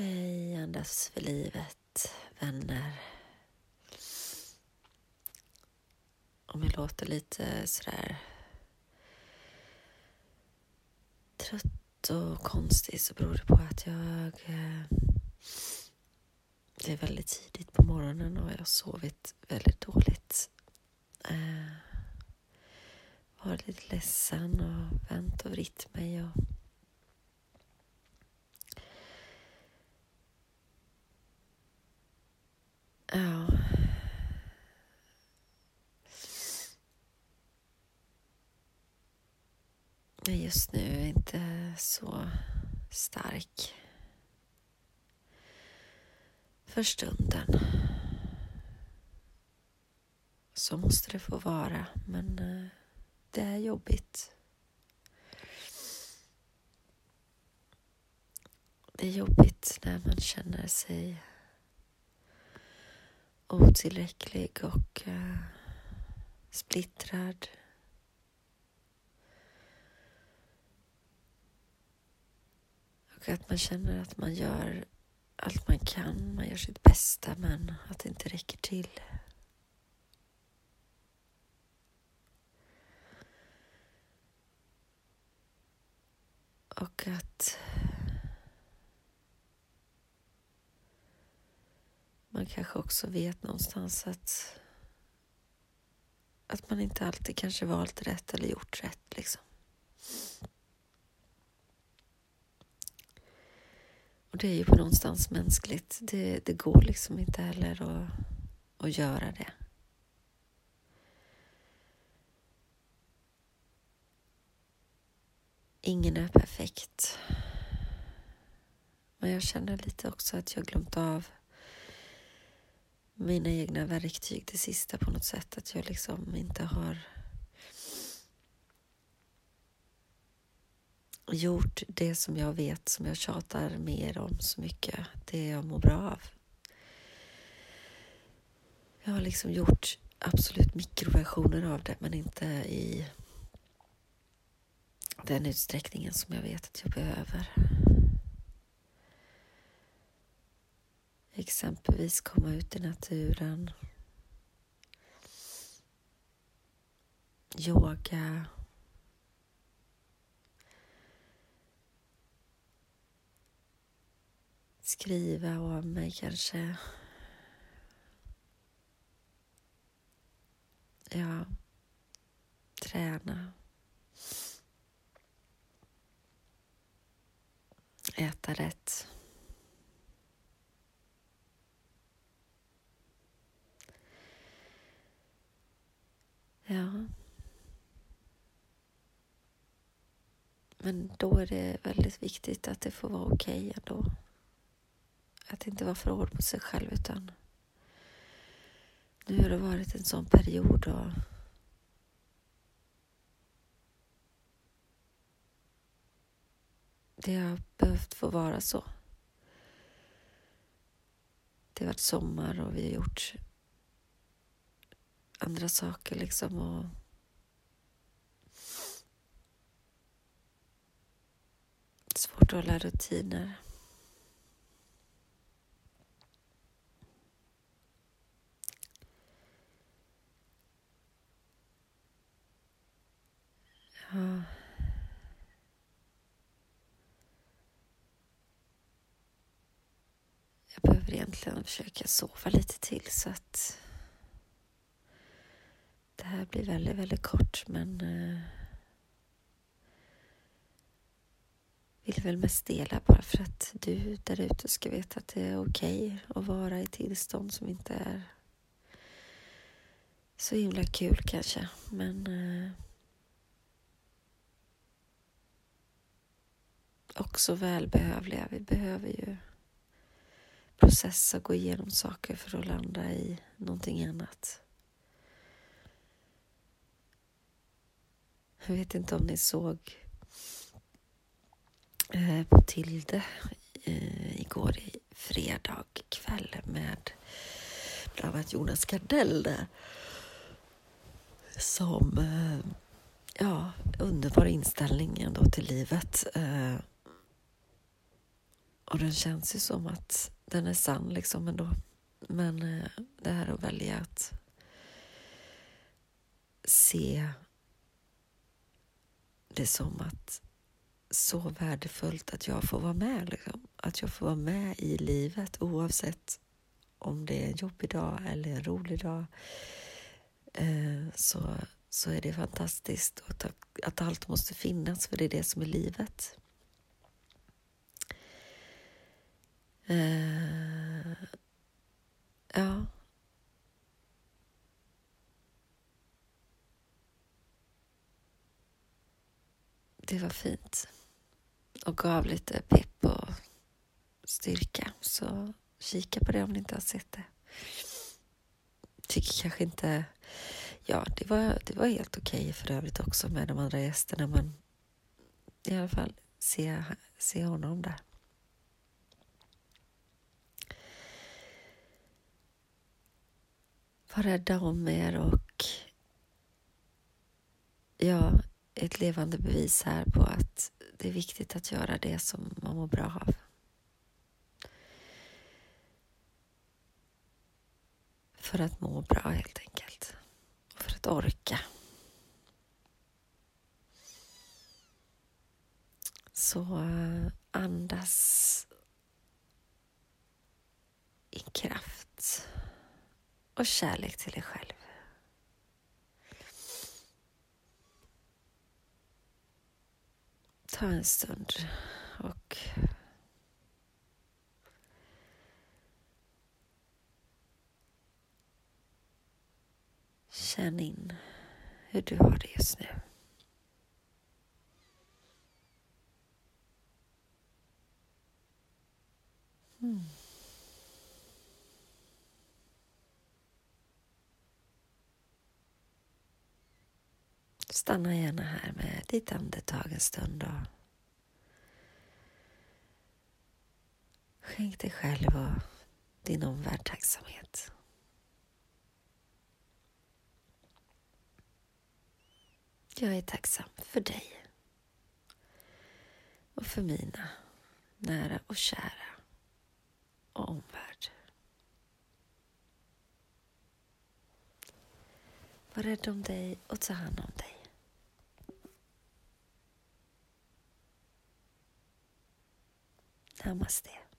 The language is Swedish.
Hej, andas för livet, vänner. Om jag låter lite sådär trött och konstig så beror det på att jag... Eh, det är väldigt tidigt på morgonen och jag har sovit väldigt dåligt. Eh, varit lite ledsen och vänt och vritt mig och Ja. Jag är just nu inte så stark. För stunden. Så måste det få vara, men eh, det är jobbigt. Det är jobbigt när man känner sig otillräcklig och eh, splittrad. Och att man känner att man gör allt man kan, man gör sitt bästa men att det inte räcker till. Och att man kanske också vet någonstans att, att man inte alltid kanske valt rätt eller gjort rätt. Liksom. Det är ju på någonstans mänskligt. Det, det går liksom inte heller att, att göra det. Ingen är perfekt. Men jag känner lite också att jag glömt av mina egna verktyg det sista på något sätt. Att jag liksom inte har gjort det som jag vet, som jag tjatar mer om så mycket. Det jag mår bra av. Jag har liksom gjort absolut mikroversioner av det, men inte i den utsträckningen som jag vet att jag behöver. Exempelvis komma ut i naturen. Yoga. Skriva av mig eh, kanske. Ja, träna. Äta rätt. Ja. Men då är det väldigt viktigt att det får vara okej okay ändå. Att inte vara för hård på sig själv utan nu har det varit en sån period och det har behövt få vara så. Det har varit sommar och vi har gjort andra saker liksom. Och svårt att hålla rutiner. Ja. Jag behöver egentligen försöka sova lite till så att det här blir väldigt, väldigt kort men eh, vill väl mest dela bara för att du där ute ska veta att det är okej okay att vara i tillstånd som inte är så himla kul kanske. Men eh, också välbehövliga. Vi behöver ju processa, gå igenom saker för att landa i någonting annat. Jag vet inte om ni såg eh, på Tilde eh, igår i fredag kväll med bland annat Jonas Gardell där. Som, eh, ja, underbar inställning ändå till livet. Och den känns ju som att den är sann liksom ändå. Men eh, det här att välja att se det som att så värdefullt att jag får vara med. Liksom. Att jag får vara med i livet oavsett om det är en jobbig dag eller en rolig dag. Eh, så, så är det fantastiskt att, att allt måste finnas för det är det som är livet. Eh, ja. Det var fint och gav lite pepp och styrka. Så kika på det om ni inte har sett det. Tycker kanske inte... Ja, det var, det var helt okej okay för övrigt också med de andra gästerna men i alla fall se, se honom där. Var rädda om er och ja, ett levande bevis här på att det är viktigt att göra det som man mår bra av. För att må bra helt enkelt. För att orka. Så eh, andas i kraft och kärlek till dig själv. Ta en stund och känn in hur du har det just nu. Mm. Stanna gärna här med ditt andetag en stund och skänk dig själv och din omvärld tacksamhet. Jag är tacksam för dig och för mina nära och kära och omvärld. Var rädd om dig och ta hand om dig. ナマステ。